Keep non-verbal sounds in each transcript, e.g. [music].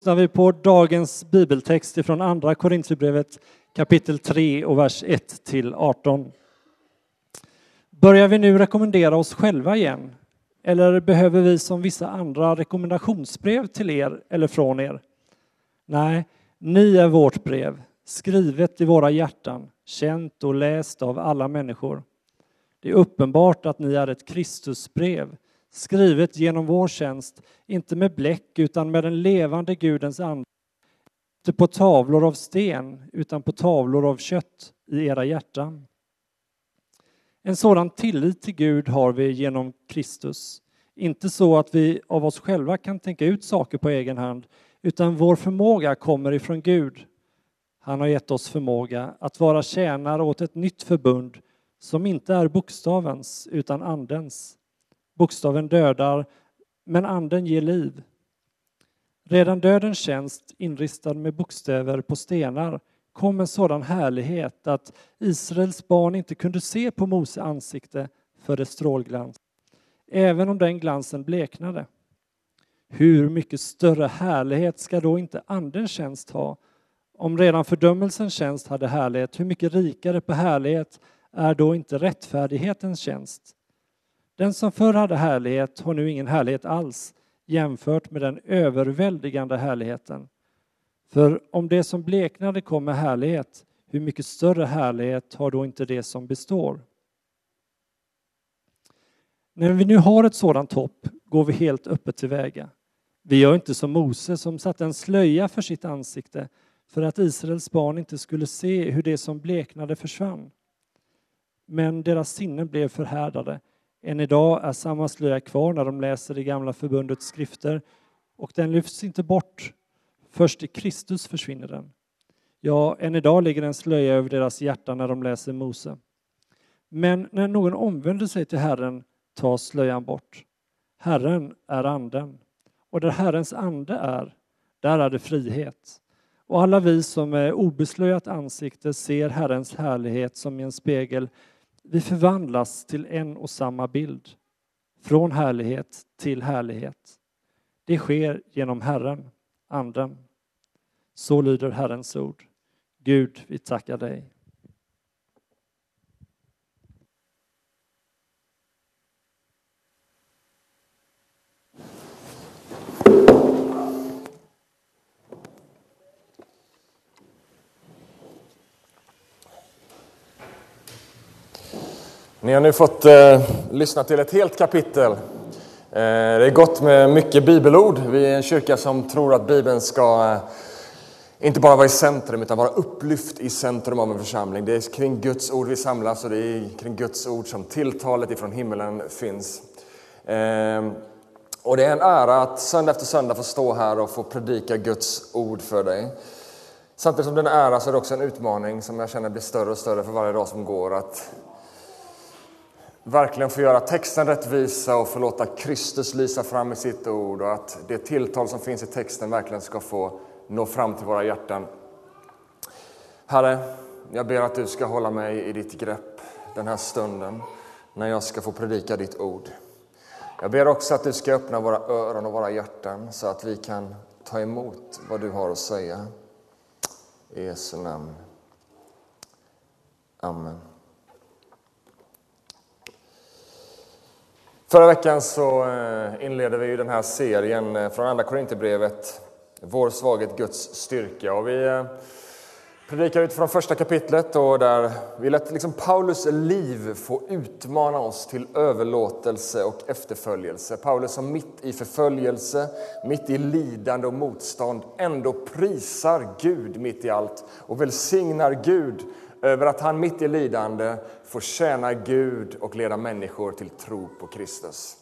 lyssnar vi på dagens bibeltext ifrån Andra Korintierbrevet kapitel 3 och vers 1 till 18. Börjar vi nu rekommendera oss själva igen? Eller behöver vi som vissa andra rekommendationsbrev till er eller från er? Nej, ni är vårt brev, skrivet i våra hjärtan, känt och läst av alla människor. Det är uppenbart att ni är ett Kristusbrev, skrivet genom vår tjänst, inte med bläck utan med den levande Gudens ande. Inte på tavlor av sten utan på tavlor av kött i era hjärtan. En sådan tillit till Gud har vi genom Kristus. Inte så att vi av oss själva kan tänka ut saker på egen hand, utan vår förmåga kommer ifrån Gud. Han har gett oss förmåga att vara tjänare åt ett nytt förbund som inte är bokstavens utan andens. Bokstaven dödar, men anden ger liv. Redan dödens tjänst, inristad med bokstäver på stenar, kom en sådan härlighet att Israels barn inte kunde se på Mose ansikte för dess strålglans, även om den glansen bleknade. Hur mycket större härlighet ska då inte Andens tjänst ha? Om redan fördömelsens tjänst hade härlighet, hur mycket rikare på härlighet är då inte rättfärdighetens tjänst? Den som förr hade härlighet har nu ingen härlighet alls jämfört med den överväldigande härligheten. För om det som bleknade kom med härlighet, hur mycket större härlighet har då inte det som består? När vi nu har ett sådant hopp går vi helt öppet tillväga. Vi gör inte som Mose som satte en slöja för sitt ansikte för att Israels barn inte skulle se hur det som bleknade försvann. Men deras sinnen blev förhärdade. Än idag är samma slöja kvar när de läser det gamla förbundets skrifter och den lyfts inte bort. Först i Kristus försvinner den. Ja, än idag ligger en slöja över deras hjärtan när de läser Mose. Men när någon omvänder sig till Herren tas slöjan bort. Herren är anden och där Herrens ande är, där är det frihet. Och alla vi som med obeslöjat ansikte ser Herrens härlighet som i en spegel, vi förvandlas till en och samma bild, från härlighet till härlighet. Det sker genom Herren, Anden. Så lyder Herrens ord. Gud, vi tackar dig. Ni har nu fått eh, lyssna till ett helt kapitel. Eh, det är gott med mycket bibelord. Vi är en kyrka som tror att Bibeln ska eh, inte bara vara i centrum utan vara upplyft i centrum av en församling. Det är kring Guds ord vi samlas och det är kring Guds ord som tilltalet ifrån himmelen finns. Eh, och det är en ära att söndag efter söndag få stå här och få predika Guds ord för dig. Samtidigt som det är en ära så är det också en utmaning som jag känner blir större och större för varje dag som går. Att verkligen få göra texten rättvisa och få låta Kristus lysa fram i sitt ord och att det tilltal som finns i texten verkligen ska få nå fram till våra hjärtan. Herre, jag ber att du ska hålla mig i ditt grepp den här stunden när jag ska få predika ditt ord. Jag ber också att du ska öppna våra öron och våra hjärtan så att vi kan ta emot vad du har att säga. I Jesu namn. Amen. Förra veckan så eh, inledde vi den här serien eh, från Andra Korinthierbrevet, Vår svaghet, Guds styrka. Och vi eh, predikar utifrån första kapitlet och där vi lät liksom Paulus liv få utmana oss till överlåtelse och efterföljelse. Paulus som mitt i förföljelse, mitt i lidande och motstånd ändå prisar Gud mitt i allt och välsignar Gud över att han mitt i lidande får tjäna Gud och leda människor till tro på Kristus.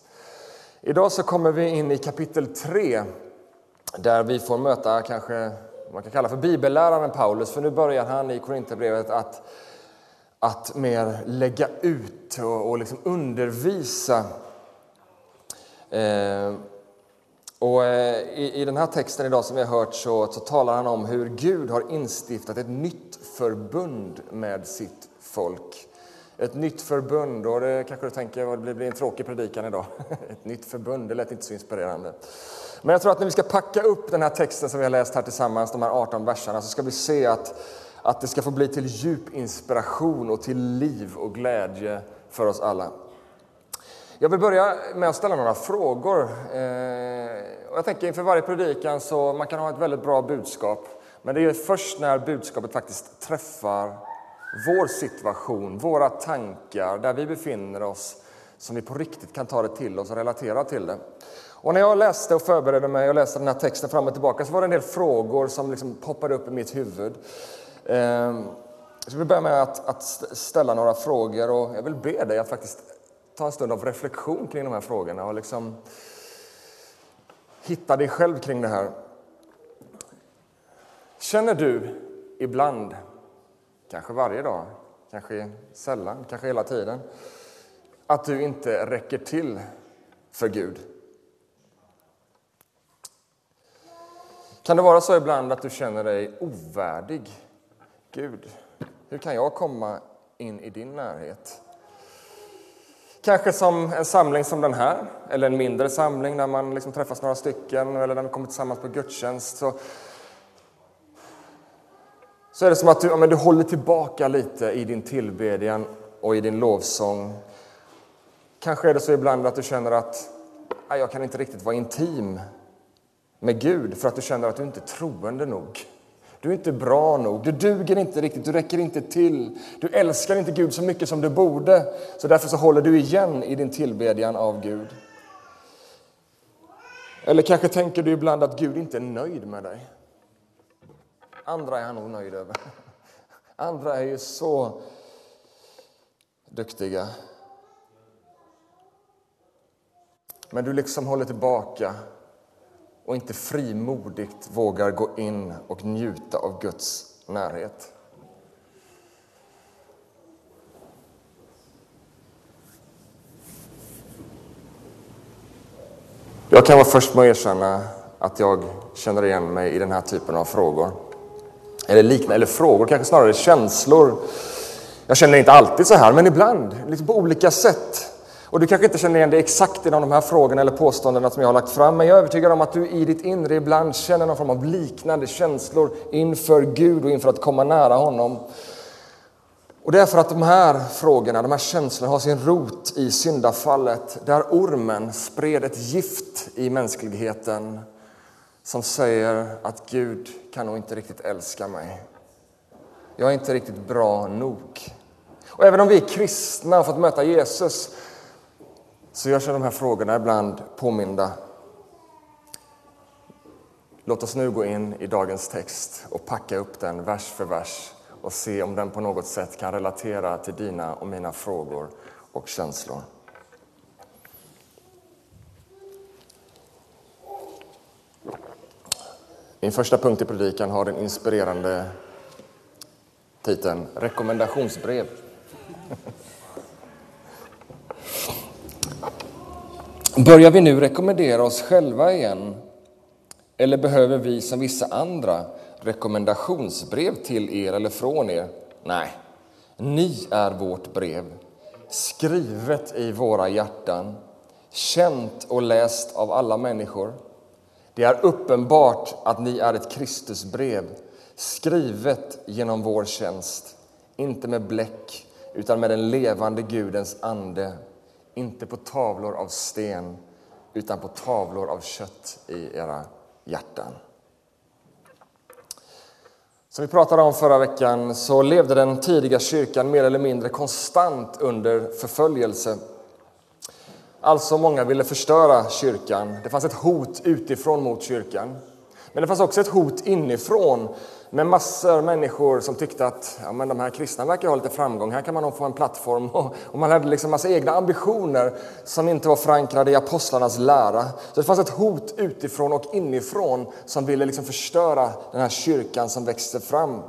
Idag så kommer vi in i kapitel 3 där vi får möta kanske man kan kalla för bibelläraren Paulus, för nu börjar han i Korinthierbrevet att, att mer lägga ut och, och liksom undervisa eh, och eh, i, I den här texten idag som vi har hört så, så talar han om hur Gud har instiftat ett nytt förbund med sitt folk. Ett nytt förbund, och det kanske du tänker det blir en tråkig predikan idag. [laughs] Ett nytt förbund, det lät inte så inspirerande. Men jag tror att när vi ska packa upp den här texten som vi har läst här tillsammans, de här 18 verserna, så ska vi se att, att det ska få bli till djup inspiration och till liv och glädje för oss alla. Jag vill börja med att ställa några frågor. Eh, jag tänker inför varje predikan så man kan ha ett väldigt bra budskap. Men det är först när budskapet faktiskt träffar vår situation, våra tankar, där vi befinner oss, som vi på riktigt kan ta det till oss och relatera till det. Och när jag läste och förberedde mig och läste den här texten fram och tillbaka så var det en del frågor som liksom poppade upp i mitt huvud. Eh, så jag vill börja med att, att ställa några frågor och jag vill be dig att faktiskt ta en stund av reflektion kring de här frågorna och liksom hitta dig själv kring det här. Känner du ibland, kanske varje dag, kanske sällan, kanske hela tiden, att du inte räcker till för Gud? Kan det vara så ibland att du känner dig ovärdig Gud? Hur kan jag komma in i din närhet? Kanske som en samling som den här, eller en mindre samling när man liksom träffas några stycken eller när man kommer tillsammans på gudstjänst. Så, så är det som att du, ja, men du håller tillbaka lite i din tillbedjan och i din lovsång. Kanske är det så ibland att du känner att jag kan inte riktigt vara intim med Gud för att du känner att du inte är troende nog. Du är inte bra nog, du duger inte riktigt, du räcker inte till. Du älskar inte Gud så mycket som du borde, så därför så håller du igen i din tillbedjan av Gud. Eller kanske tänker du ibland att Gud inte är nöjd med dig. Andra är han nog nöjd över. [laughs] Andra är ju så duktiga. Men du liksom håller tillbaka och inte frimodigt vågar gå in och njuta av Guds närhet. Jag kan vara först med att erkänna att jag känner igen mig i den här typen av frågor. Eller liknande, eller frågor, kanske snarare känslor. Jag känner inte alltid så här, men ibland, lite på olika sätt. Och du kanske inte känner igen dig exakt i de här frågorna eller påståendena som jag har lagt fram, men jag är övertygad om att du i ditt inre ibland känner någon form av liknande känslor inför Gud och inför att komma nära honom. Och det är för att de här frågorna, de här känslorna har sin rot i syndafallet där ormen spred ett gift i mänskligheten som säger att Gud kan nog inte riktigt älska mig. Jag är inte riktigt bra nog. Och även om vi är kristna och fått möta Jesus så gör sig de här frågorna ibland påminda. Låt oss nu gå in i dagens text och packa upp den vers för vers och se om den på något sätt kan relatera till dina och mina frågor och känslor. Min första punkt i predikan har den inspirerande titeln Rekommendationsbrev. [laughs] Börjar vi nu rekommendera oss själva igen? Eller behöver vi som vissa andra rekommendationsbrev till er eller från er? Nej, ni är vårt brev, skrivet i våra hjärtan, känt och läst av alla människor. Det är uppenbart att ni är ett Kristusbrev, skrivet genom vår tjänst, inte med bläck utan med den levande Gudens ande inte på tavlor av sten, utan på tavlor av kött i era hjärtan. Som vi pratade om förra veckan så levde den tidiga kyrkan mer eller mindre konstant under förföljelse. Alltså många ville förstöra kyrkan. Det fanns ett hot utifrån mot kyrkan. Men det fanns också ett hot inifrån med massor av människor som tyckte att ja, men de här kristna verkar ha lite framgång, här kan man nog få en plattform. [laughs] Och, man hade liksom massa egna ambitioner som inte var förankrade i apostlarnas lära. Så det fanns ett hot utifrån och inifrån som ville liksom förstöra den här kyrkan som växte fram.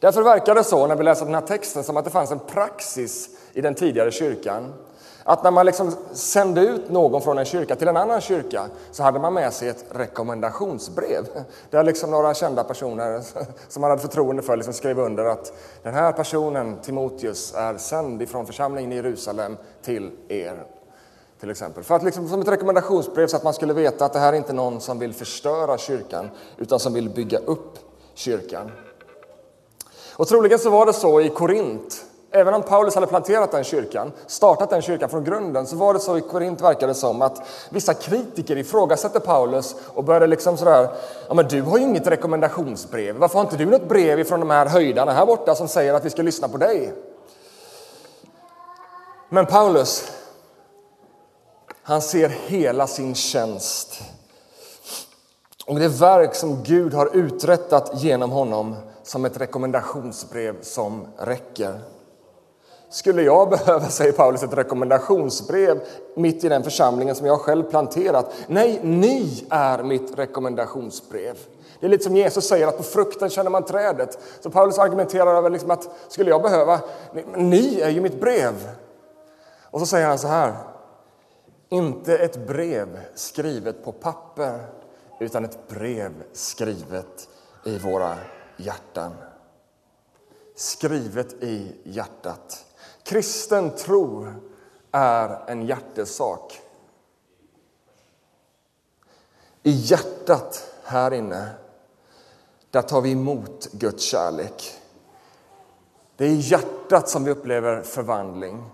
Därför verkar det så, när vi läser den här texten, som att det fanns en praxis i den tidigare kyrkan. Att när man liksom sände ut någon från en kyrka till en annan kyrka så hade man med sig ett rekommendationsbrev. Där liksom några kända personer som man hade förtroende för liksom skrev under att den här personen, Timoteus, är sänd ifrån församlingen i Jerusalem till er. Till exempel. För att liksom, som ett rekommendationsbrev så att man skulle veta att det här är inte någon som vill förstöra kyrkan utan som vill bygga upp kyrkan. Och troligen så var det så i Korint Även om Paulus hade planterat den kyrkan, startat den kyrkan från grunden, så var det så i Korint verkade som att vissa kritiker ifrågasatte Paulus och började liksom sådär, ja men du har ju inget rekommendationsbrev, varför har inte du något brev ifrån de här höjdarna här borta som säger att vi ska lyssna på dig? Men Paulus, han ser hela sin tjänst och det verk som Gud har uträttat genom honom som ett rekommendationsbrev som räcker. Skulle jag [laughs] behöva, säger Paulus, ett rekommendationsbrev mitt i den församlingen som jag själv planterat? Nej, ni är mitt rekommendationsbrev. Det är lite som Jesus säger att på frukten känner man trädet. Så Paulus argumenterar över liksom att skulle jag behöva, ni är ju mitt brev. Och så säger han så här, inte ett brev skrivet på papper utan ett brev skrivet i våra hjärtan. Skrivet i hjärtat. Kristen tro är en hjärtesak. I hjärtat här inne, där tar vi emot Guds kärlek. Det är i hjärtat som vi upplever förvandling.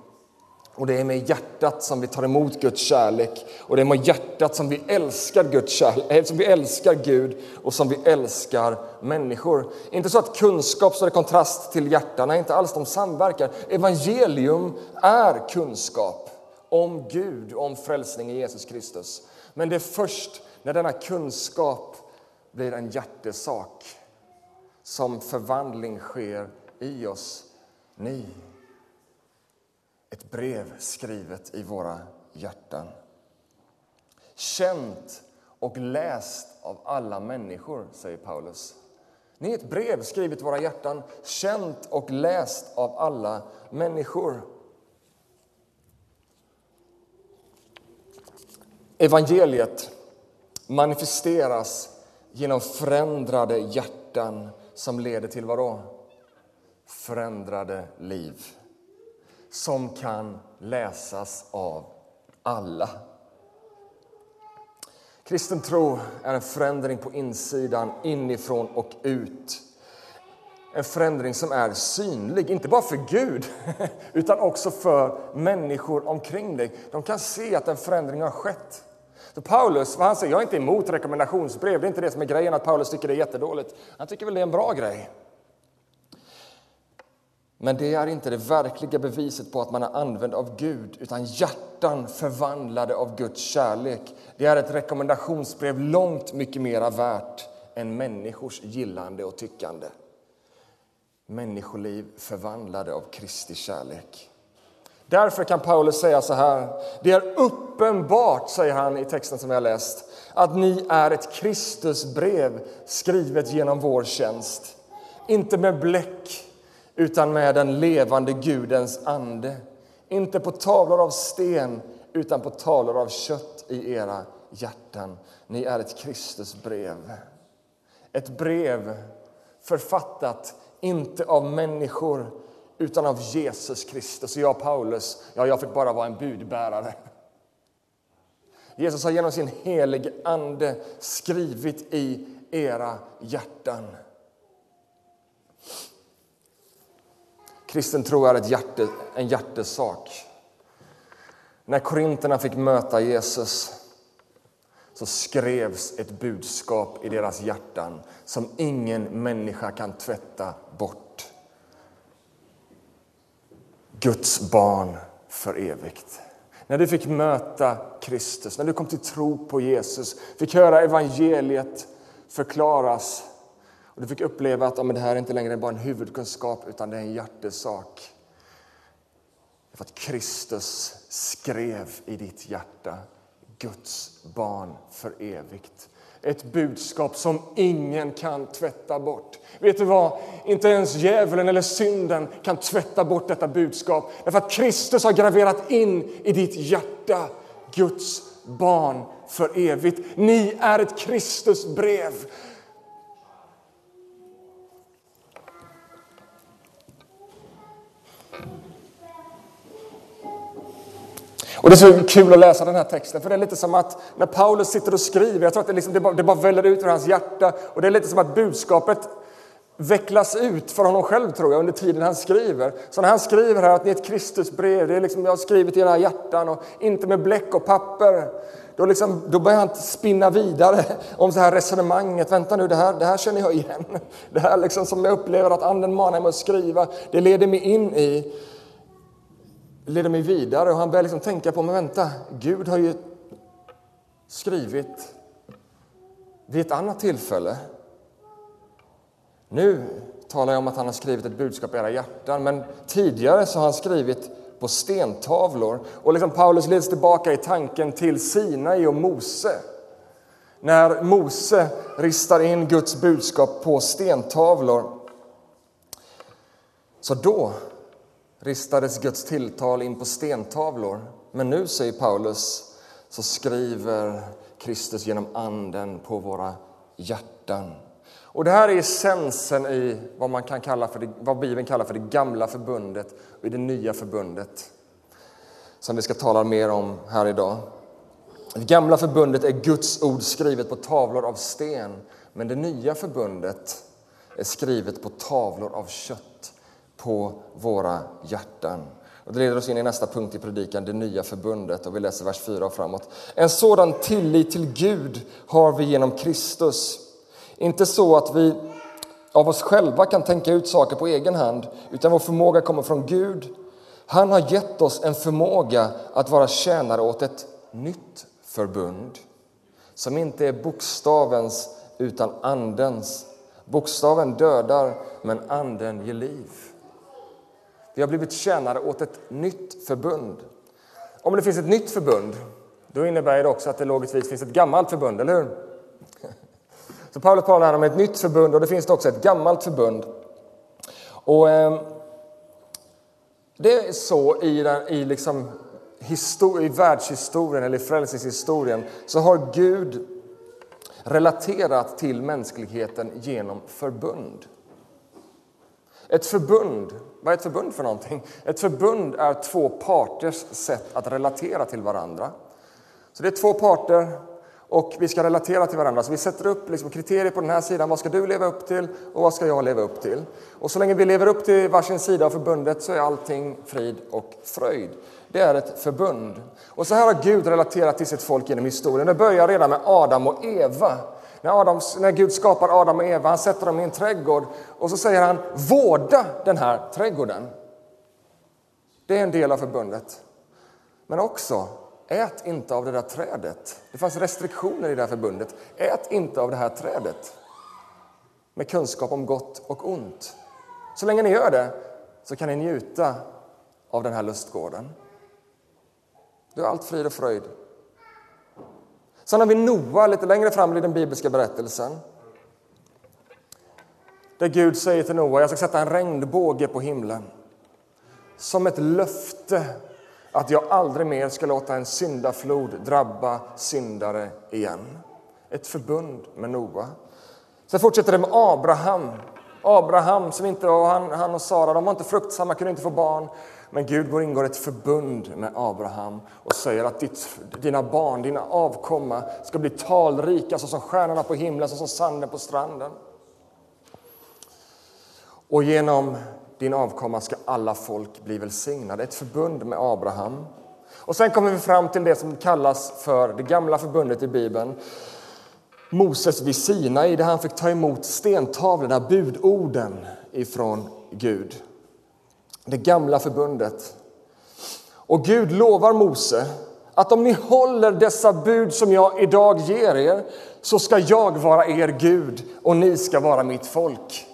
Och det är med hjärtat som vi tar emot Guds kärlek och det är med hjärtat som vi älskar Guds kärlek, eh, som vi älskar Gud och som vi älskar människor. Inte så att kunskap står i kontrast till hjärta, nej inte alls, de samverkar. Evangelium är kunskap om Gud, och om frälsning i Jesus Kristus. Men det är först när denna kunskap blir en hjärtesak som förvandling sker i oss. Ni ett brev skrivet i våra hjärtan. Känt och läst av alla människor, säger Paulus. Ni är ett brev skrivet i våra hjärtan, känt och läst av alla människor. Evangeliet manifesteras genom förändrade hjärtan som leder till vad då? Förändrade liv som kan läsas av alla. Kristen tro är en förändring på insidan, inifrån och ut. En förändring som är synlig, inte bara för Gud [laughs] utan också för människor omkring dig. De kan se att en förändring har skett. Så Paulus, vad han säger, jag är inte emot rekommendationsbrev, det är inte det som är grejen att Paulus tycker det är jättedåligt. Han tycker väl det är en bra grej. Men det är inte det verkliga beviset på att man är använd av Gud utan hjärtan förvandlade av Guds kärlek. Det är ett rekommendationsbrev långt mycket mera värt än människors gillande och tyckande. Människoliv förvandlade av Kristi kärlek. Därför kan Paulus säga så här. Det är uppenbart, säger han i texten som jag läst, att ni är ett Kristusbrev skrivet genom vår tjänst. Inte med bläck utan med den levande Gudens ande. Inte på tavlor av sten, utan på tavlor av kött i era hjärtan. Ni är ett Kristusbrev. Ett brev författat, inte av människor, utan av Jesus Kristus. Och jag, Paulus, ja, jag fick bara vara en budbärare. Jesus har genom sin helige Ande skrivit i era hjärtan. Kristen tro är ett hjärte, en hjärtesak. När korinterna fick möta Jesus så skrevs ett budskap i deras hjärtan som ingen människa kan tvätta bort. Guds barn för evigt. När du fick möta Kristus, när du kom till tro på Jesus, fick höra evangeliet förklaras och du fick uppleva att ja, det här är inte längre bara en huvudkunskap utan det är en hjärtesak. För att Kristus skrev i ditt hjärta Guds barn för evigt. Ett budskap som ingen kan tvätta bort. Vet du vad? Inte ens djävulen eller synden kan tvätta bort detta budskap. Därför att Kristus har graverat in i ditt hjärta Guds barn för evigt. Ni är ett Kristusbrev. Och Det är så kul att läsa den här texten, för det är lite som att när Paulus sitter och skriver, jag tror att det, liksom, det, bara, det bara väller ut ur hans hjärta, och det är lite som att budskapet vecklas ut för honom själv tror jag under tiden han skriver. Så när han skriver här att ni är ett Kristusbrev, det är liksom jag har skrivit i era hjärtan och inte med bläck och papper. Då, liksom, då börjar han spinna vidare om så här resonemanget. Vänta nu, det här, det här känner jag igen. Det här liksom som jag upplever att anden manar mig att skriva, det leder mig in i leder mig vidare och han börjar liksom tänka på, men vänta, Gud har ju skrivit vid ett annat tillfälle. Nu talar jag om att han har skrivit ett budskap i era hjärtan, men tidigare så har han skrivit på stentavlor. Och liksom Paulus leds tillbaka i tanken till Sinai och Mose. När Mose ristar in Guds budskap på stentavlor. Så då ristades Guds tilltal in på stentavlor. Men nu, säger Paulus, så skriver Kristus genom Anden på våra hjärtan. Och Det här är essensen i vad, man kan kalla för det, vad Bibeln kallar för det gamla förbundet och i det nya förbundet som vi ska tala mer om här idag. Det gamla förbundet är Guds ord skrivet på tavlor av sten men det nya förbundet är skrivet på tavlor av kött på våra hjärtan. Och det leder oss in i nästa punkt i predikan, det nya förbundet. Och vi läser vers 4 och framåt. En sådan tillit till Gud har vi genom Kristus. Inte så att vi av oss själva kan tänka ut saker på egen hand, utan vår förmåga kommer från Gud. Han har gett oss en förmåga att vara tjänare åt ett nytt förbund som inte är bokstavens utan andens. Bokstaven dödar, men anden ger liv. Vi har blivit tjänare åt ett nytt förbund. Om det finns ett nytt förbund, då innebär det också att det logiskt finns ett gammalt förbund, eller hur? Så Paulus talar här om ett nytt förbund och det finns också ett gammalt förbund. Och eh, Det är så i, den, i, liksom, histori, i världshistorien eller i frälsningshistorien så har Gud relaterat till mänskligheten genom förbund. Ett förbund, vad är ett förbund för någonting? Ett förbund är två parters sätt att relatera till varandra. Så det är två parter och vi ska relatera till varandra. Så vi sätter upp liksom kriterier på den här sidan. Vad ska du leva upp till och vad ska jag leva upp till? Och så länge vi lever upp till varsin sida av förbundet så är allting frid och fröjd. Det är ett förbund. Och så här har Gud relaterat till sitt folk genom historien. Det börjar redan med Adam och Eva. När, Adam, när Gud skapar Adam och Eva, han sätter dem i en trädgård och så säger han vårda den här trädgården. Det är en del av förbundet. Men också Ät inte av det där trädet. Det fanns restriktioner i det här förbundet. Ät inte av det här trädet med kunskap om gott och ont. Så länge ni gör det så kan ni njuta av den här lustgården. Du har allt frid och fröjd. Sen har vi Noa lite längre fram i den bibliska berättelsen. Där Gud säger till Noa, jag ska sätta en regnbåge på himlen. Som ett löfte att jag aldrig mer ska låta en syndaflod drabba syndare igen. Ett förbund med Noa. Sen fortsätter det med Abraham. Abraham, som inte, och han, han och Sara, de var inte fruktsamma, kunde inte få barn. Men Gud går ingår ett förbund med Abraham och säger att ditt, dina barn, dina avkomma ska bli talrika såsom stjärnorna på himlen, såsom sanden på stranden. Och genom din avkomma ska alla folk bli välsignade. Ett förbund med Abraham. Och sen kommer vi fram till det som kallas för det gamla förbundet i Bibeln. Moses vid Sinai, där han fick ta emot stentavlorna, budorden ifrån Gud. Det gamla förbundet. Och Gud lovar Mose att om ni håller dessa bud som jag idag ger er så ska jag vara er Gud och ni ska vara mitt folk.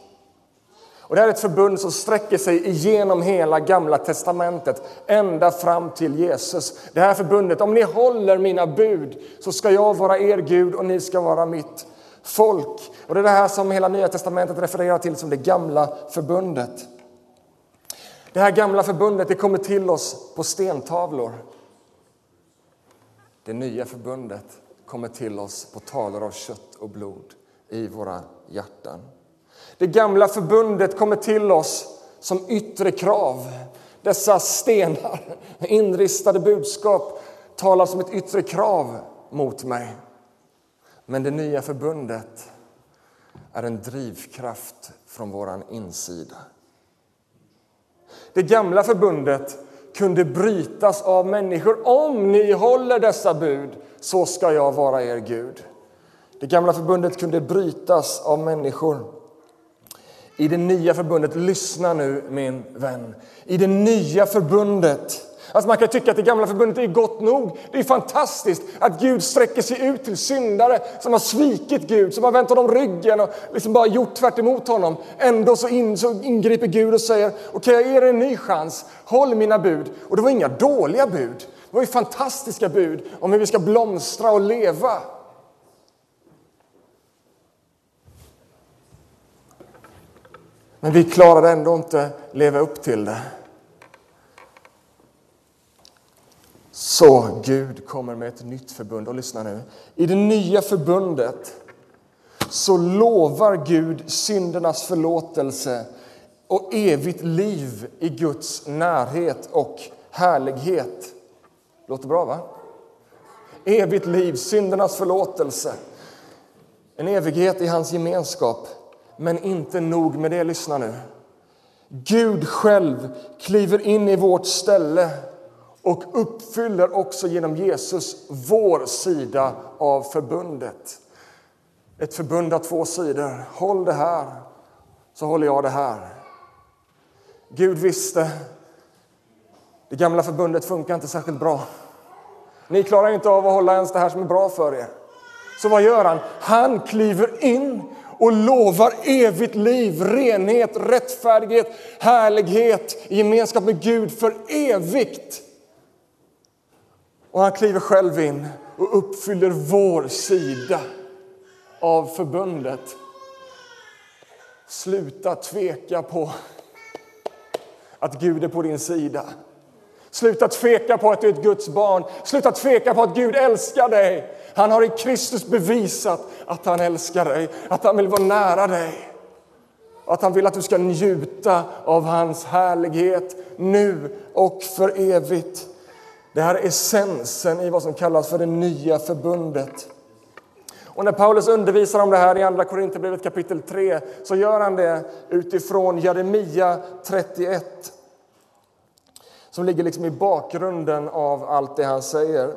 Och det här är ett förbund som sträcker sig igenom hela Gamla testamentet, ända fram till Jesus. Det här förbundet, om ni håller mina bud så ska jag vara er Gud och ni ska vara mitt folk. Och Det är det här som hela Nya testamentet refererar till som det gamla förbundet. Det här gamla förbundet det kommer till oss på stentavlor. Det nya förbundet kommer till oss på talor av kött och blod i våra hjärtan. Det gamla förbundet kommer till oss som yttre krav. Dessa stenar, inristade budskap, talar som ett yttre krav mot mig. Men det nya förbundet är en drivkraft från vår insida. Det gamla förbundet kunde brytas av människor. Om ni håller dessa bud, så ska jag vara er Gud. Det gamla förbundet kunde brytas av människor. I det nya förbundet, lyssna nu min vän, i det nya förbundet Alltså man kan tycka att det gamla förbundet är gott nog. Det är fantastiskt att Gud sträcker sig ut till syndare som har svikit Gud, som har vänt honom ryggen och liksom bara gjort tvärt emot honom. Ändå så, in, så ingriper Gud och säger okej, okay, jag ger er en ny chans. Håll mina bud. Och det var inga dåliga bud. Det var ju fantastiska bud om hur vi ska blomstra och leva. Men vi klarade ändå inte leva upp till det. Så Gud kommer med ett nytt förbund. Och lyssna nu. I det nya förbundet så lovar Gud syndernas förlåtelse och evigt liv i Guds närhet och härlighet. Låter bra, va? Evigt liv, syndernas förlåtelse. En evighet i hans gemenskap. Men inte nog med det, lyssna nu. Gud själv kliver in i vårt ställe och uppfyller också genom Jesus vår sida av förbundet. Ett förbund av två sidor. Håll det här, så håller jag det här. Gud visste det gamla förbundet funkar inte särskilt bra. Ni klarar inte av att hålla ens det här som är bra för er. Så vad gör han? Han kliver in och lovar evigt liv, renhet, rättfärdighet, härlighet, gemenskap med Gud för evigt. Och han kliver själv in och uppfyller vår sida av förbundet. Sluta tveka på att Gud är på din sida. Sluta tveka på att du är ett Guds barn. Sluta tveka på att Gud älskar dig. Han har i Kristus bevisat att han älskar dig, att han vill vara nära dig. Att han vill att du ska njuta av hans härlighet nu och för evigt. Det här är essensen i vad som kallas för det nya förbundet. Och när Paulus undervisar om det här i Andra Korinthierbrevet kapitel 3 så gör han det utifrån Jeremia 31 som ligger liksom i bakgrunden av allt det han säger.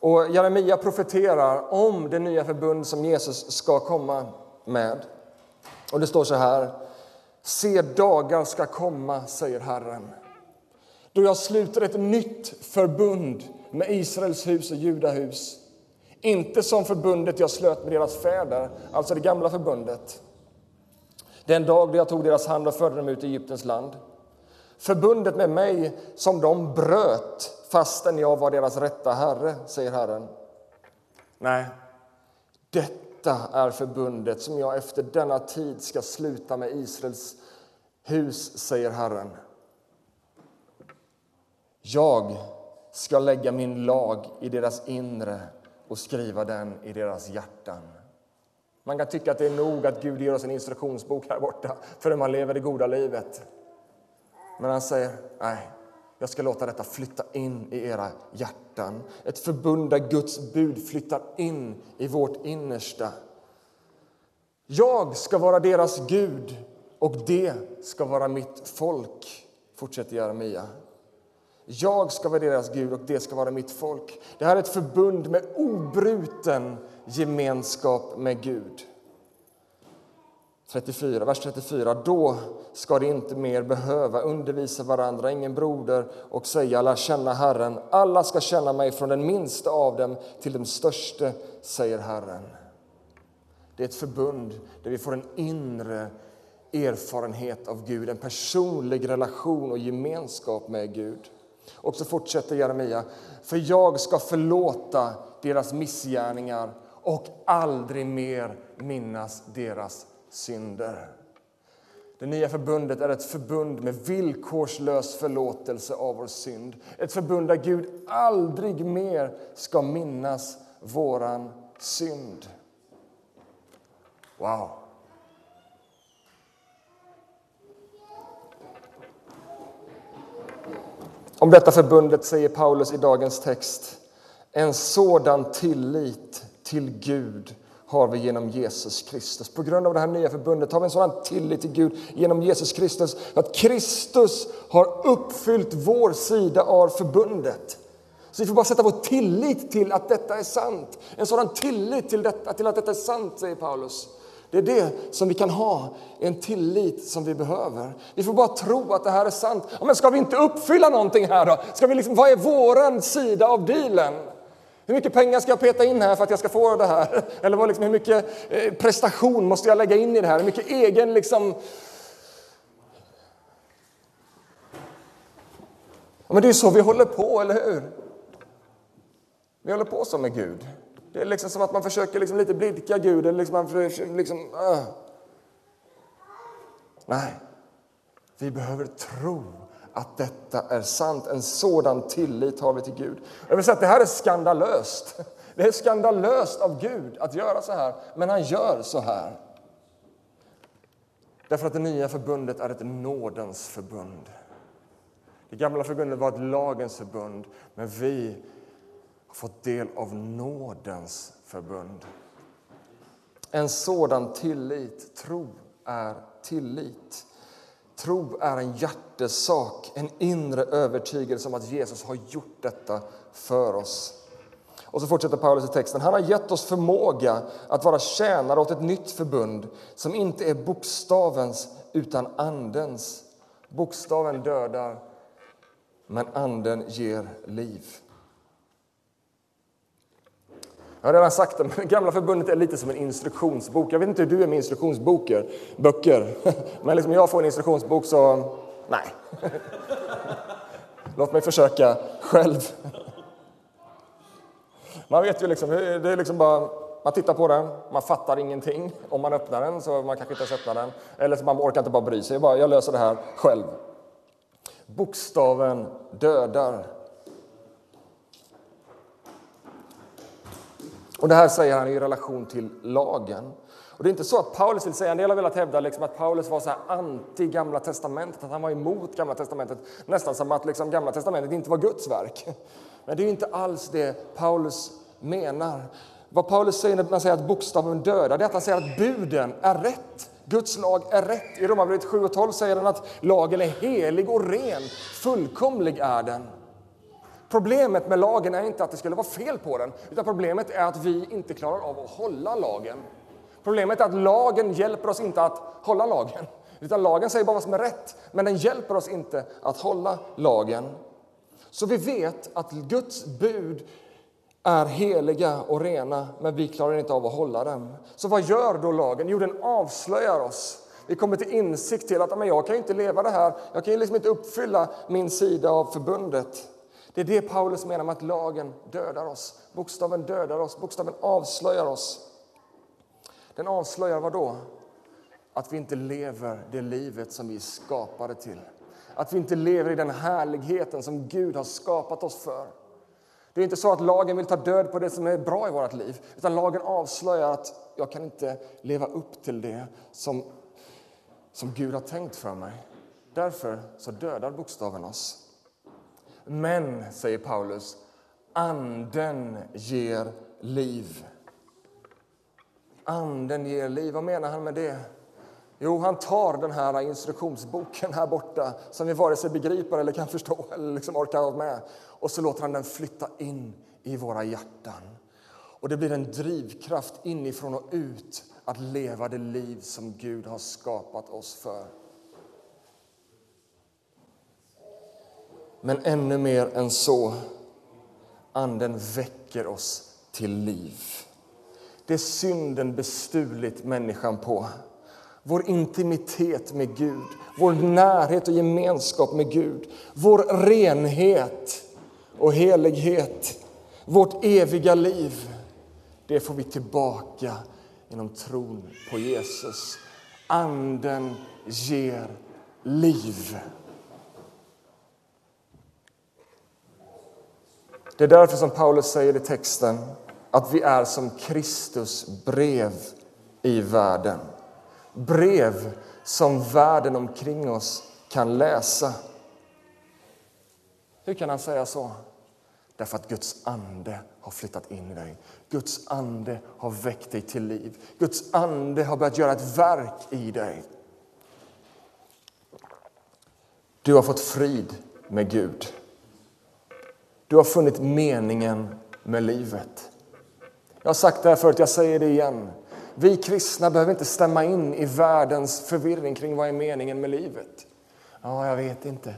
Och Jeremia profeterar om det nya förbund som Jesus ska komma med. Och det står så här. Se, dagar ska komma, säger Herren då jag sluter ett nytt förbund med Israels hus och Judahus. Inte som förbundet jag slöt med deras fäder, alltså det gamla förbundet. Den dag då jag tog deras hand och förde dem ut i Egyptens land. Förbundet med mig som de bröt fastän jag var deras rätta herre, säger Herren. Nej, detta är förbundet som jag efter denna tid ska sluta med Israels hus, säger Herren. Jag ska lägga min lag i deras inre och skriva den i deras hjärtan. Man kan tycka att det är nog att Gud ger oss en instruktionsbok här borta för hur man lever det goda livet. Men han säger, nej, jag ska låta detta flytta in i era hjärtan. Ett förbund där Guds bud flyttar in i vårt innersta. Jag ska vara deras Gud och det ska vara mitt folk, fortsätter Jeremia. Jag ska vara deras Gud och det ska vara mitt folk. Det här är ett förbund med obruten gemenskap med Gud. 34, vers 34. Då ska de inte mer behöva undervisa varandra, ingen broder, och säga lär känna Herren. Alla ska känna mig från den minsta av dem till den störste, säger Herren. Det är ett förbund där vi får en inre erfarenhet av Gud, en personlig relation och gemenskap med Gud. Och så fortsätter Jeremia. För jag ska förlåta deras missgärningar och aldrig mer minnas deras synder. Det nya förbundet är ett förbund med villkorslös förlåtelse av vår synd. Ett förbund där Gud aldrig mer ska minnas våran synd. Wow! Om detta förbundet säger Paulus i dagens text en sådan tillit till Gud har vi genom Jesus Kristus. På grund av det här nya förbundet har vi en sådan tillit till Gud genom Jesus Kristus. Att Kristus har uppfyllt vår sida av förbundet. Så vi får bara sätta vår tillit till att detta är sant. En sådan tillit till, detta, till att detta är sant, säger Paulus. Det är det som vi kan ha, en tillit som vi behöver. Vi får bara tro att det här är sant. Ja, men ska vi inte uppfylla någonting här då? Ska vi liksom, vad är våran sida av dealen? Hur mycket pengar ska jag peta in här för att jag ska få det här? [laughs] Eller vad, liksom, hur mycket eh, prestation måste jag lägga in i det här? Hur mycket egen liksom... Ja, men det är ju så vi håller på, eller hur? Vi håller på så med Gud. Det är liksom som att man försöker liksom lite blidka Gud. Eller liksom man försöker liksom, uh. Nej, vi behöver tro att detta är sant. En sådan tillit har vi till Gud. Jag vill säga att det här är skandalöst. Det är skandalöst av Gud att göra så här, men han gör så här. Därför att det nya förbundet är ett nådens förbund. Det gamla förbundet var ett lagens förbund, men vi har fått del av nådens förbund. En sådan tillit, tro, är tillit. Tro är en hjärtesak, en inre övertygelse om att Jesus har gjort detta för oss. Och så fortsätter Paulus i texten. Han har gett oss förmåga att vara tjänare åt ett nytt förbund som inte är bokstavens utan Andens. Bokstaven dödar, men Anden ger liv. Jag har redan sagt det, men [laughs] Gamla förbundet är lite som en instruktionsbok. Jag vet inte hur du är med instruktionsböcker, böcker. [laughs] men liksom jag får en instruktionsbok så, nej. [laughs] Låt mig försöka själv. Man vet ju liksom, det är liksom bara, man tittar på den, man fattar ingenting om man öppnar den, så man kanske inte ens öppnar den. Eller så man orkar inte bara bry sig, bara, jag löser det här själv. Bokstaven dödar. Och Det här säger han i relation till lagen. Och Det är inte så att Paulus vill säga, en del har velat hävda liksom att Paulus var så anti Gamla Testamentet, att han var emot Gamla Testamentet, nästan som att liksom Gamla Testamentet inte var Guds verk. Men det är inte alls det Paulus menar. Vad Paulus säger när han säger att bokstaven dödar, det är att han säger att buden är rätt. Guds lag är rätt. I Romarbrevet 7 och 12 säger han att lagen är helig och ren, fullkomlig är den. Problemet med lagen är inte att det skulle vara fel på den, utan problemet är att vi inte klarar av att hålla lagen. Problemet är att lagen hjälper oss inte att hålla lagen. Utan lagen säger bara vad som är rätt, men den hjälper oss inte att hålla lagen. Så vi vet att Guds bud är heliga och rena, men vi klarar inte av att hålla dem. Så vad gör då lagen? Jo, den avslöjar oss. Vi kommer till insikt till att men jag kan inte leva det här, jag kan liksom inte uppfylla min sida av förbundet. Det är det Paulus menar med att lagen dödar oss. Bokstaven dödar oss, bokstaven avslöjar oss. Den avslöjar vad då? Att vi inte lever det livet som vi är skapade till. Att vi inte lever i den härligheten som Gud har skapat oss för. Det är inte så att lagen vill ta död på det som är bra i vårt liv, utan lagen avslöjar att jag kan inte leva upp till det som, som Gud har tänkt för mig. Därför så dödar bokstaven oss. Men, säger Paulus, anden ger liv. Anden ger liv. Vad menar han med det? Jo, han tar den här instruktionsboken här borta som vi vare sig begriper eller kan förstå eller liksom orkar med och så låter han den flytta in i våra hjärtan. Och Det blir en drivkraft inifrån och ut att leva det liv som Gud har skapat oss för. Men ännu mer än så, Anden väcker oss till liv. Det synden bestulit människan på vår intimitet med Gud, vår närhet och gemenskap med Gud, vår renhet och helighet, vårt eviga liv. Det får vi tillbaka genom tron på Jesus. Anden ger liv. Det är därför som Paulus säger i texten att vi är som Kristus brev i världen. Brev som världen omkring oss kan läsa. Hur kan han säga så? Därför att Guds ande har flyttat in i dig. Guds ande har väckt dig till liv. Guds ande har börjat göra ett verk i dig. Du har fått frid med Gud. Du har funnit meningen med livet. Jag har sagt det här förut, jag säger det igen. Vi kristna behöver inte stämma in i världens förvirring kring vad är meningen med livet. Ja, jag vet inte.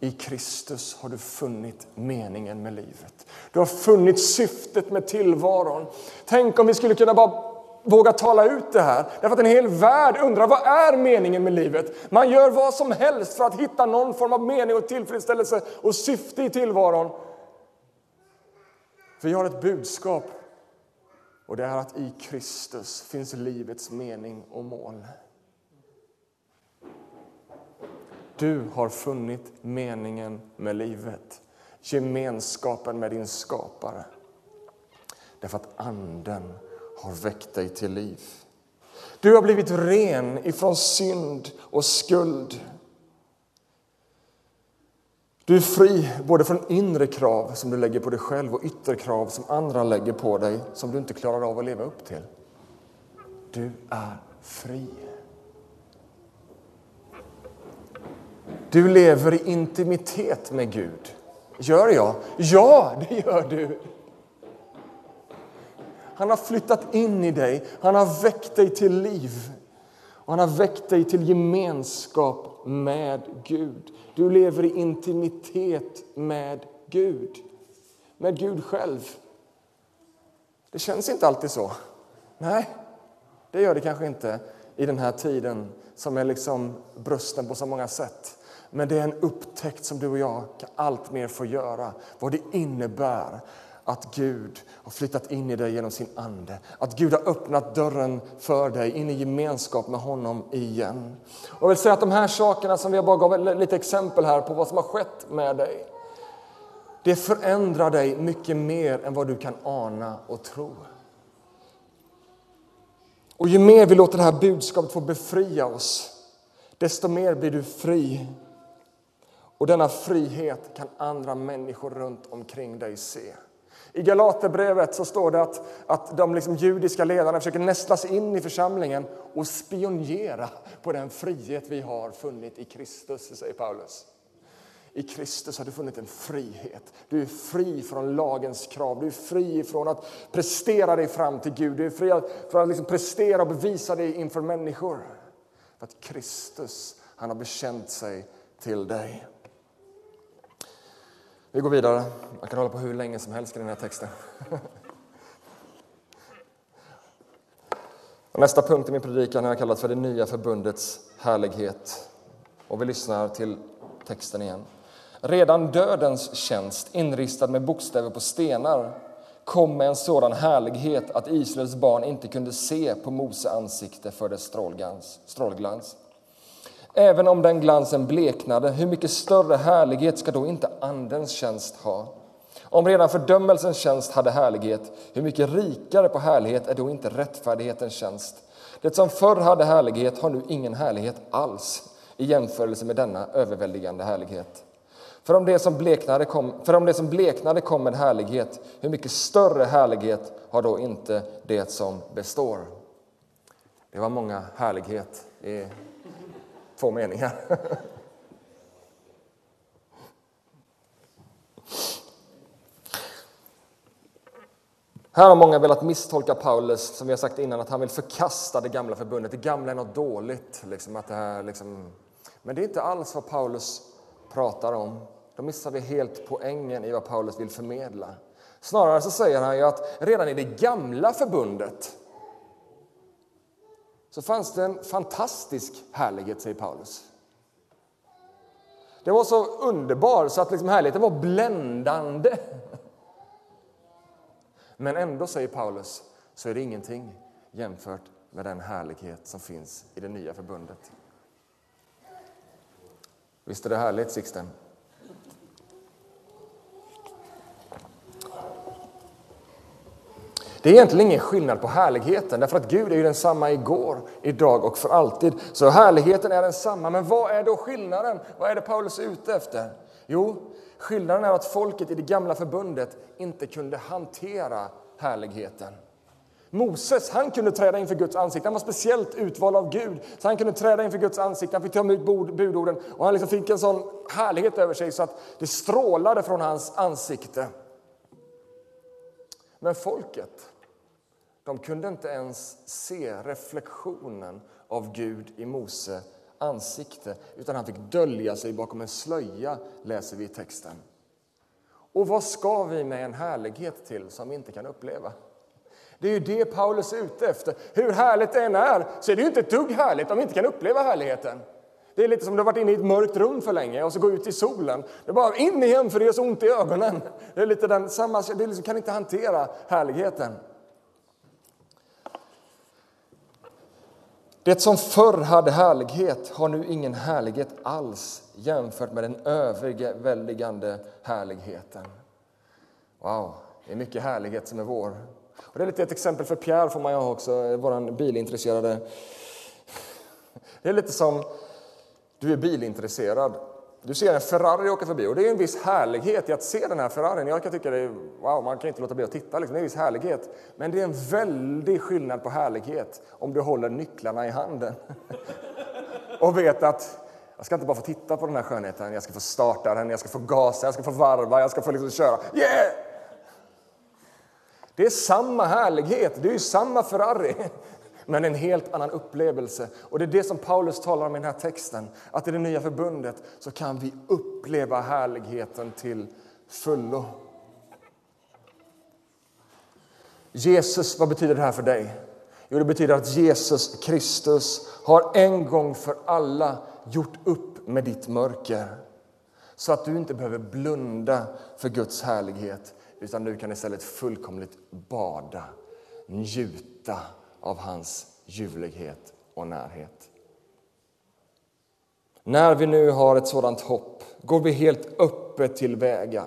I Kristus har du funnit meningen med livet. Du har funnit syftet med tillvaron. Tänk om vi skulle kunna bara våga tala ut det här. Därför att en hel värld undrar vad är meningen med livet? Man gör vad som helst för att hitta någon form av mening och tillfredsställelse och syfte i tillvaron. Vi har ett budskap och det är att i Kristus finns livets mening och mål. Du har funnit meningen med livet, gemenskapen med din skapare. Därför att Anden har väckt dig till liv. Du har blivit ren ifrån synd och skuld. Du är fri både från inre krav som du lägger på dig själv och yttre krav som andra lägger på dig som du inte klarar av att leva upp till. Du är fri. Du lever i intimitet med Gud. Gör jag? Ja, det gör du. Han har flyttat in i dig, han har väckt dig till liv. Och han har väckt dig till gemenskap med Gud. Du lever i intimitet med Gud, med Gud själv. Det känns inte alltid så. Nej, det gör det kanske inte i den här tiden som är liksom brösten på så många sätt. Men det är en upptäckt som du och jag allt mer får göra. Vad det innebär att Gud har flyttat in i dig genom sin ande. Att Gud har öppnat dörren för dig in i gemenskap med honom igen. Och jag vill säga att de här sakerna som vi bara gav lite exempel här på vad som har skett med dig. Det förändrar dig mycket mer än vad du kan ana och tro. Och ju mer vi låter det här budskapet få befria oss, desto mer blir du fri. Och denna frihet kan andra människor runt omkring dig se. I Galaterbrevet så står det att, att de liksom judiska ledarna försöker nästlas in i församlingen och spionera på den frihet vi har funnit i Kristus, säger Paulus. I Kristus har du funnit en frihet. Du är fri från lagens krav. Du är fri från att prestera dig fram till Gud. Du är fri från att liksom prestera och bevisa dig inför människor. För att Kristus, han har bekänt sig till dig. Vi går vidare. Man kan hålla på hur länge som helst i den här texten. Och nästa punkt i min predikan har jag kallat för det nya förbundets härlighet. Och vi lyssnar till texten igen. Redan dödens tjänst, inristad med bokstäver på stenar, kom med en sådan härlighet att Israels barn inte kunde se på Mose ansikte för dess strålglans. Även om den glansen bleknade, hur mycket större härlighet ska då inte Andens tjänst ha? Om redan fördömelsens tjänst hade härlighet, hur mycket rikare på härlighet är då inte rättfärdighetens tjänst? Det som förr hade härlighet har nu ingen härlighet alls i jämförelse med denna överväldigande härlighet. För om det som bleknade kom, för om det som bleknade kom med härlighet, hur mycket större härlighet har då inte det som består? Det var många härlighet i två meningar. [laughs] Här har många velat misstolka Paulus, som vi har sagt innan, att han vill förkasta det gamla förbundet. Det gamla är något dåligt. Liksom, att det här, liksom... Men det är inte alls vad Paulus pratar om. Då missar vi helt poängen i vad Paulus vill förmedla. Snarare så säger han ju att redan i det gamla förbundet så fanns det en fantastisk härlighet, säger Paulus. Det var så underbar så att liksom härligheten var bländande. Men ändå, säger Paulus, så är det ingenting jämfört med den härlighet som finns i det nya förbundet. Visst är det härligt, Sixten? Det är egentligen ingen skillnad på härligheten, därför att Gud är ju densamma igår, idag och för alltid. Så härligheten är densamma. Men vad är då skillnaden? Vad är det Paulus är ute efter? Jo, skillnaden är att folket i det gamla förbundet inte kunde hantera härligheten. Moses han kunde träda inför Guds ansikte. Han var speciellt utvald av Gud. Så Han kunde träda inför Guds ansikte, han fick ta emot budorden och han liksom fick en sån härlighet över sig så att det strålade från hans ansikte. Men folket, de kunde inte ens se reflektionen av Gud i Mose ansikte utan han fick dölja sig bakom en slöja, läser vi i texten. Och vad ska vi med en härlighet till som vi inte kan uppleva? Det är ju det Paulus är ute efter. Hur härligt det än är så är det ju inte ett dugg härligt om vi inte kan uppleva härligheten. Det är lite som om du varit inne i ett mörkt rum för länge och så gå ut i solen. Det är bara in igen för det gör så ont i ögonen. Det är lite den samma, du liksom, kan inte hantera härligheten. Det som förr hade härlighet har nu ingen härlighet alls jämfört med den överväldigande härligheten. Wow, det är mycket härlighet som är vår. Och det är lite ett exempel för Pierre, får man ha också, vår bilintresserade. Det är lite som, du är bilintresserad. Du ser en Ferrari åka förbi och det är en viss härlighet i att se den här Ferrarin. Jag kan tycka det är, wow, man kan inte låta bli att titta, liksom. det är en viss härlighet. Men det är en väldig skillnad på härlighet om du håller nycklarna i handen [laughs] och vet att jag ska inte bara få titta på den här skönheten, jag ska få starta den, jag ska få gasa, jag ska få varva, jag ska få liksom köra. Yeah! Det är samma härlighet, det är ju samma Ferrari, men en helt annan upplevelse. Och Det är det som Paulus talar om i den här texten, att i det nya förbundet så kan vi uppleva härligheten till fullo. Jesus, vad betyder det här för dig? Jo, det betyder att Jesus Kristus har en gång för alla gjort upp med ditt mörker så att du inte behöver blunda för Guds härlighet utan du kan istället fullkomligt bada, njuta av hans ljuvlighet och närhet. När vi nu har ett sådant hopp går vi helt öppet tillväga.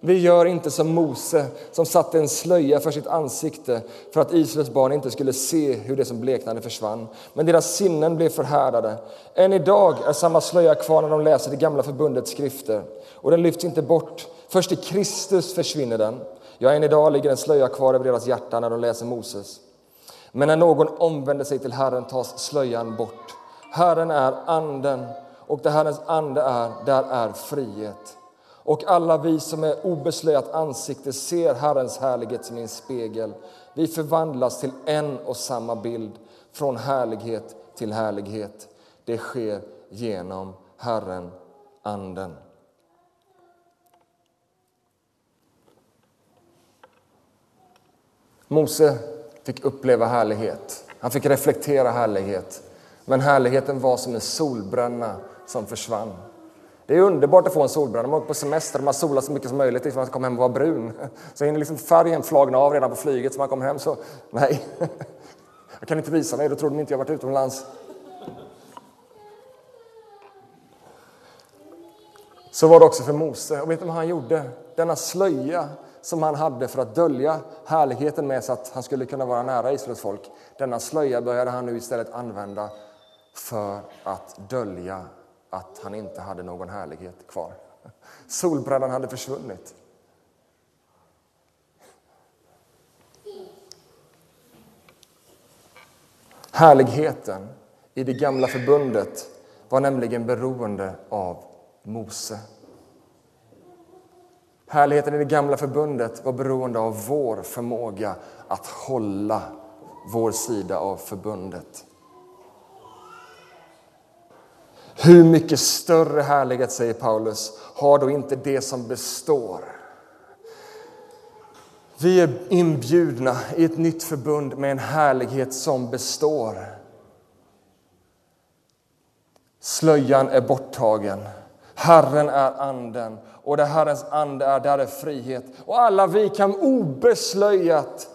Vi gör inte som Mose som satte en slöja för sitt ansikte för att Israels barn inte skulle se hur det som bleknade försvann. Men deras sinnen blev förhärdade. Än idag är samma slöja kvar när de läser det gamla förbundets skrifter och den lyfts inte bort Först i Kristus försvinner den. Ja, än idag ligger en slöja kvar över deras hjärtan när de läser Moses. Men när någon omvänder sig till Herren tas slöjan bort. Herren är anden, och där Herrens ande är, där är frihet. Och alla vi som är obeslöjat ansikte ser Herrens härlighet som i en spegel. Vi förvandlas till en och samma bild, från härlighet till härlighet. Det sker genom Herren, Anden. Mose fick uppleva härlighet. Han fick reflektera härlighet. Men härligheten var som en solbränna som försvann. Det är underbart att få en solbränna. Man åker på semester och man solar så mycket som möjligt tills man kommer hem och vara brun. Så hinner liksom färgen flagna av redan på flyget så man kommer hem så, nej. Jag kan inte visa mig, då tror de inte jag varit utomlands. Så var det också för Mose. Och vet du vad han gjorde? Denna slöja som han hade för att dölja härligheten med så att han skulle kunna vara nära Israels folk. Denna slöja började han nu istället använda för att dölja att han inte hade någon härlighet kvar. Solbrännan hade försvunnit. Härligheten i det gamla förbundet var nämligen beroende av Mose. Härligheten i det gamla förbundet var beroende av vår förmåga att hålla vår sida av förbundet. Hur mycket större härlighet, säger Paulus, har då inte det som består? Vi är inbjudna i ett nytt förbund med en härlighet som består. Slöjan är borttagen. Herren är anden och där Herrens ande är, där är frihet. Och alla vi kan obeslöjat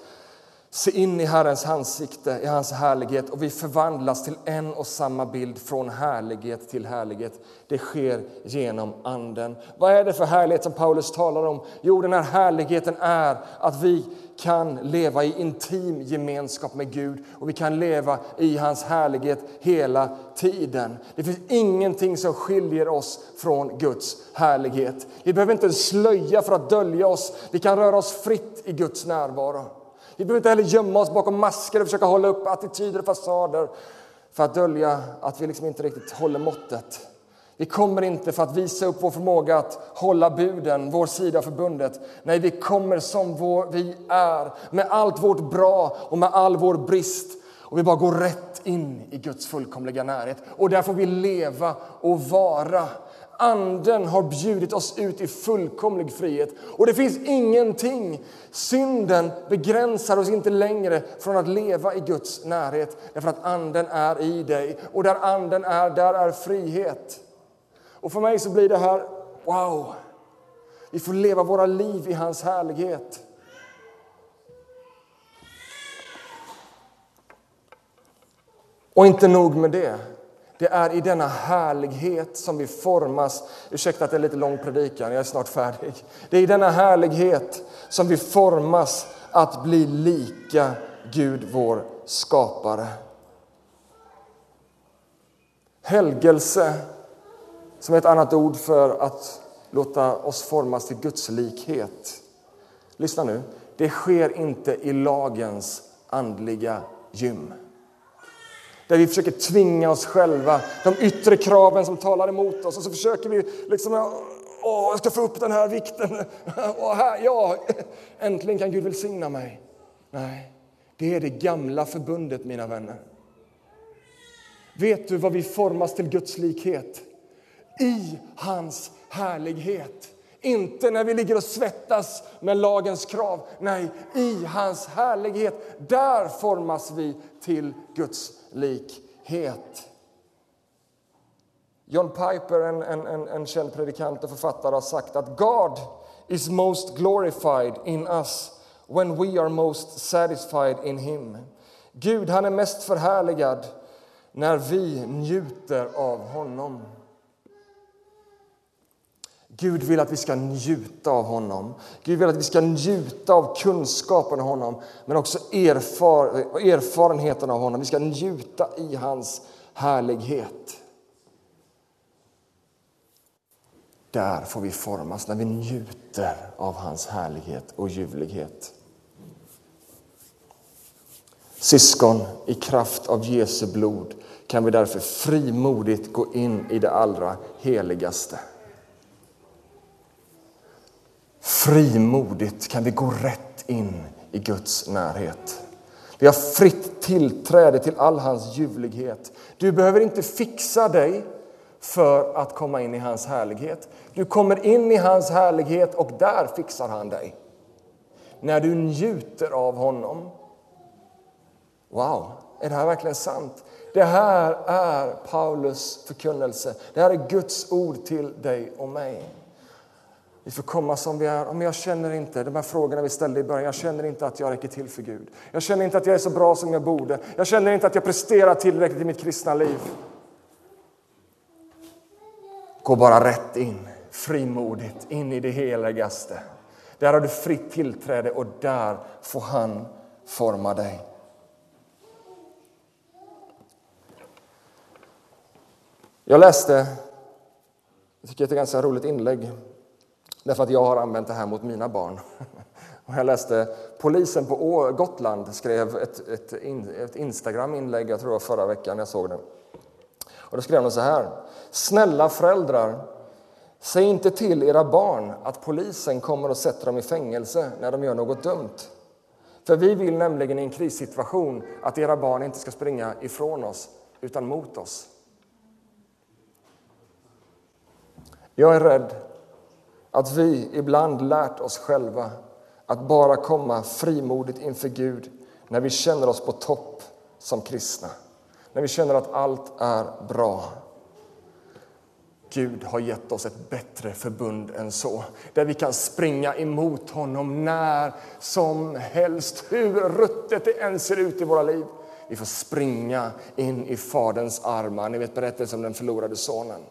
se in i Herrens ansikte, i hans härlighet och vi förvandlas till en och samma bild från härlighet till härlighet. Det sker genom Anden. Vad är det för härlighet som Paulus talar om? Jo, den här härligheten är att vi kan leva i intim gemenskap med Gud och vi kan leva i hans härlighet hela tiden. Det finns ingenting som skiljer oss från Guds härlighet. Vi behöver inte slöja för att dölja oss. Vi kan röra oss fritt i Guds närvaro. Vi behöver inte heller gömma oss bakom masker och försöka hålla upp attityder och fasader för att dölja att vi liksom inte riktigt håller måttet. Vi kommer inte för att visa upp vår förmåga att hålla buden, vår sida av förbundet. Nej, vi kommer som vår, vi är, med allt vårt bra och med all vår brist. Och vi bara går rätt in i Guds fullkomliga närhet. Och där får vi leva och vara. Anden har bjudit oss ut i fullkomlig frihet. Och det finns ingenting. Synden begränsar oss inte längre från att leva i Guds närhet. Därför att Anden är i dig. Och där Anden är, där är frihet. Och för mig så blir det här, wow! Vi får leva våra liv i hans härlighet. Och inte nog med det. Det är i denna härlighet som vi formas. Ursäkta att det är lite lång predikan, jag är snart färdig. Det är i denna härlighet som vi formas att bli lika Gud, vår skapare. Helgelse, som är ett annat ord för att låta oss formas till Guds likhet. Lyssna nu. Det sker inte i lagens andliga gym där vi försöker tvinga oss själva, de yttre kraven som talar emot oss och så försöker vi liksom, åh, jag ska få upp den här vikten, [laughs] åh, här, ja, äntligen kan Gud välsigna mig. Nej, det är det gamla förbundet mina vänner. Vet du vad vi formas till Guds likhet? I hans härlighet. Inte när vi ligger och svettas med lagens krav. Nej, i hans härlighet. Där formas vi till Guds likhet. John Piper, en, en, en, en känd predikant och författare, har sagt att God is most glorified in us when we are most satisfied in him. Gud, han är mest förhärligad när vi njuter av honom. Gud vill att vi ska njuta av honom. Gud vill att vi ska njuta av kunskapen om honom men också erfar erfarenheten av honom. Vi ska njuta i hans härlighet. Där får vi formas, när vi njuter av hans härlighet och ljuvlighet. Syskon, i kraft av Jesu blod kan vi därför frimodigt gå in i det allra heligaste. Frimodigt kan vi gå rätt in i Guds närhet. Vi har fritt tillträde till all hans ljuvlighet. Du behöver inte fixa dig för att komma in i hans härlighet. Du kommer in i hans härlighet och där fixar han dig. När du njuter av honom. Wow, är det här verkligen sant? Det här är Paulus förkunnelse. Det här är Guds ord till dig och mig. Vi får komma som vi är. Men jag känner inte, de här frågorna vi ställde i början, jag känner inte att jag räcker till för Gud. Jag känner inte att jag är så bra som jag borde. Jag känner inte att jag presterar tillräckligt i mitt kristna liv. Gå bara rätt in, frimodigt, in i det heligaste. Där har du fritt tillträde och där får han forma dig. Jag läste, jag tycker det är ett ganska roligt inlägg Därför att jag har använt det här mot mina barn. [laughs] Och jag läste polisen på Gotland skrev ett, ett, ett Instagram-inlägg, jag tror förra veckan jag såg det. Och då skrev de så här. Snälla föräldrar, säg inte till era barn att polisen kommer och sätter dem i fängelse när de gör något dumt. För vi vill nämligen i en krissituation att era barn inte ska springa ifrån oss, utan mot oss. Jag är rädd att vi ibland lärt oss själva att bara komma frimodigt inför Gud när vi känner oss på topp som kristna, när vi känner att allt är bra. Gud har gett oss ett bättre förbund än så. Där vi kan springa emot honom när som helst, hur ruttet det än ser ut i våra liv. Vi får springa in i Faderns armar. Ni vet berättelsen om den förlorade sonen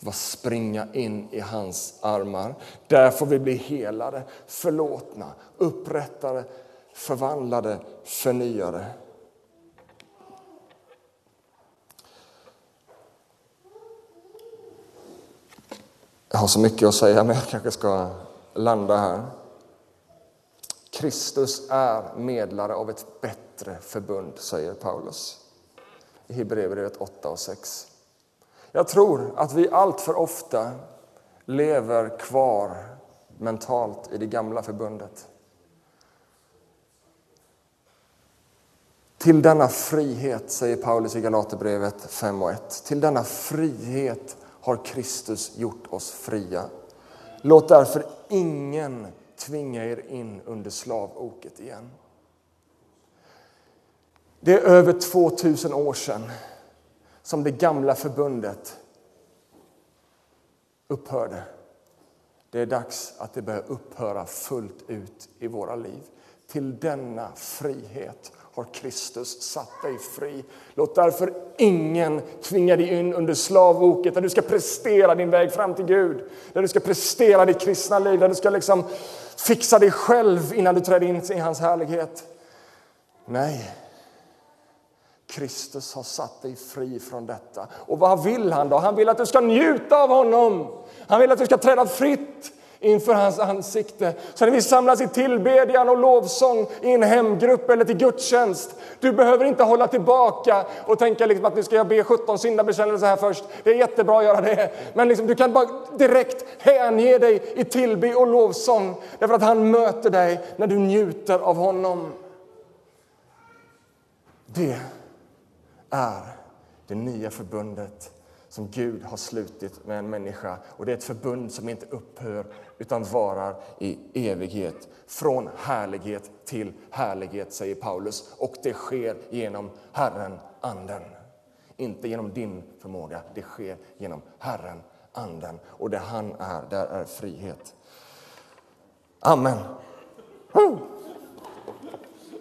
var springa in i hans armar. Där får vi bli helade, förlåtna, upprättade, förvandlade, förnyade. Jag har så mycket att säga, men jag kanske ska landa här. Kristus är medlare av ett bättre förbund, säger Paulus i Hebreerbrevet 8 och 6. Jag tror att vi allt för ofta lever kvar mentalt i det gamla förbundet. Till denna frihet, säger Paulus i Galaterbrevet 5 och 1, till denna frihet har Kristus gjort oss fria. Låt därför ingen tvinga er in under slavoket igen. Det är över 2000 år sedan som det gamla förbundet upphörde. Det är dags att det börjar upphöra fullt ut i våra liv. Till denna frihet har Kristus satt dig fri. Låt därför ingen tvinga dig in under slavoket där du ska prestera din väg fram till Gud. Där du ska prestera ditt kristna liv, där du ska liksom fixa dig själv innan du träder in i hans härlighet. Nej, Kristus har satt dig fri från detta. Och vad vill han då? Han vill att du ska njuta av honom. Han vill att du ska träda fritt inför hans ansikte. Så när vi samlas i tillbedjan och lovsång i en hemgrupp eller till gudstjänst, du behöver inte hålla tillbaka och tänka liksom att nu ska jag be 17 syndabekännelser här först. Det är jättebra att göra det, men liksom, du kan bara direkt hänge dig i tillbe och lovsång därför att han möter dig när du njuter av honom. Det är det nya förbundet som Gud har slutit med en människa. Och Det är ett förbund som inte upphör utan varar i evighet. Från härlighet till härlighet, säger Paulus. Och det sker genom Herren, Anden. Inte genom din förmåga, det sker genom Herren, Anden. Och där han är, där är frihet. Amen.